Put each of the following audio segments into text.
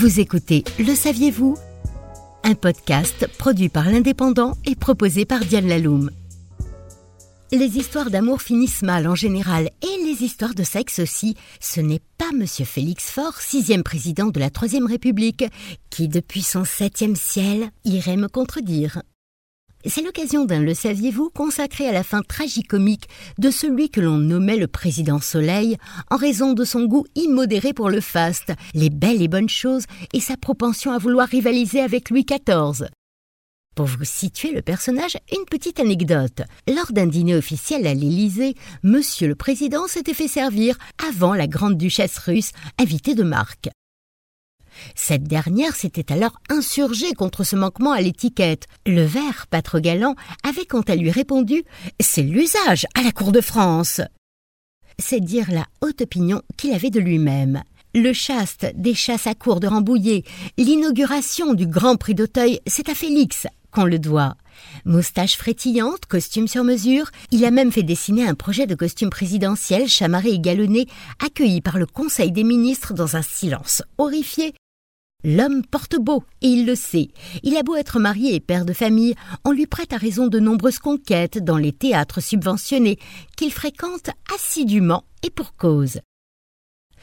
Vous écoutez Le saviez-vous? Un podcast produit par l'Indépendant et proposé par Diane Laloum. Les histoires d'amour finissent mal en général, et les histoires de sexe aussi. Ce n'est pas Monsieur Félix Faure, sixième président de la Troisième République, qui depuis son septième ciel irait me contredire. C'est l'occasion d'un Le saviez-vous consacré à la fin tragicomique de celui que l'on nommait le président Soleil en raison de son goût immodéré pour le faste, les belles et bonnes choses et sa propension à vouloir rivaliser avec Louis XIV. Pour vous situer le personnage, une petite anecdote. Lors d'un dîner officiel à l'Élysée, Monsieur le Président s'était fait servir avant la grande duchesse russe, invitée de marque. Cette dernière s'était alors insurgée contre ce manquement à l'étiquette. Le vert, pas trop galant, avait quant à lui répondu C'est l'usage à la cour de France. C'est dire la haute opinion qu'il avait de lui-même. Le chaste des chasses à cour de Rambouillet, l'inauguration du Grand Prix d'Auteuil, c'est à Félix qu'on le doit. Moustache frétillante, costume sur mesure, il a même fait dessiner un projet de costume présidentiel chamarré et galonné, accueilli par le Conseil des ministres dans un silence horrifié L'homme porte beau, et il le sait. Il a beau être marié et père de famille, on lui prête à raison de nombreuses conquêtes dans les théâtres subventionnés qu'il fréquente assidûment et pour cause.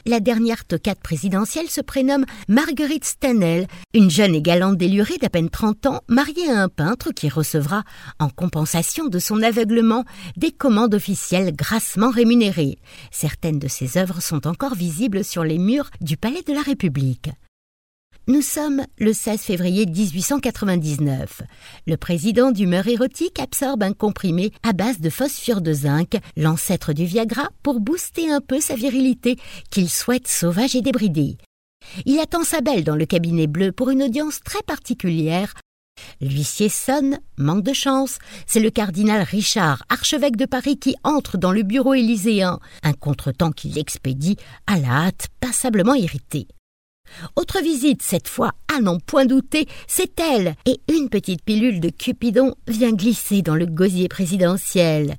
La dernière tocate présidentielle se prénomme Marguerite Stanel, une jeune et galante délurée d'à peine 30 ans, mariée à un peintre qui recevra, en compensation de son aveuglement, des commandes officielles grassement rémunérées. Certaines de ses œuvres sont encore visibles sur les murs du Palais de la République. Nous sommes le 16 février 1899. Le président d'humeur érotique absorbe un comprimé à base de phosphore de zinc, l'ancêtre du Viagra, pour booster un peu sa virilité qu'il souhaite sauvage et débridée. Il attend sa belle dans le cabinet bleu pour une audience très particulière. L'huissier sonne, manque de chance, c'est le cardinal Richard, archevêque de Paris, qui entre dans le bureau élyséen, un contretemps qui l'expédie à la hâte, passablement irrité. Autre visite, cette fois, à n'en point douter, c'est elle, et une petite pilule de Cupidon vient glisser dans le gosier présidentiel.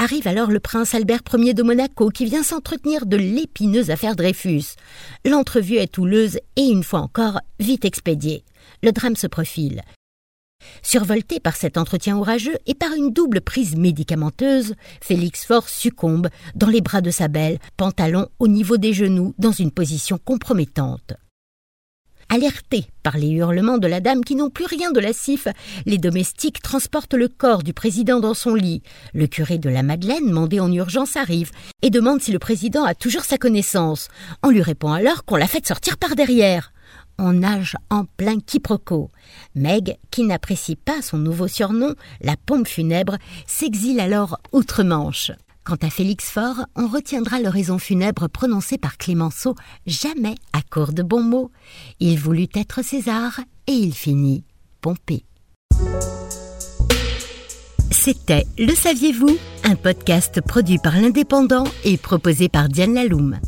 Arrive alors le prince Albert Ier de Monaco qui vient s'entretenir de l'épineuse affaire Dreyfus. L'entrevue est houleuse et une fois encore vite expédiée. Le drame se profile. Survolté par cet entretien orageux et par une double prise médicamenteuse, Félix Faure succombe dans les bras de sa belle, pantalon au niveau des genoux, dans une position compromettante. Alertés par les hurlements de la dame qui n'ont plus rien de la cif, les domestiques transportent le corps du président dans son lit. Le curé de la Madeleine, mandé en urgence, arrive et demande si le président a toujours sa connaissance. On lui répond alors qu'on l'a fait sortir par derrière on nage en plein quiproquo. Meg, qui n'apprécie pas son nouveau surnom, la pompe funèbre, s'exile alors outre-Manche. Quant à Félix Faure, on retiendra l'oraison funèbre prononcée par Clémenceau jamais à court de bons mots. Il voulut être César et il finit Pompée. C'était Le Saviez-vous? Un podcast produit par l'Indépendant et proposé par Diane Laloum.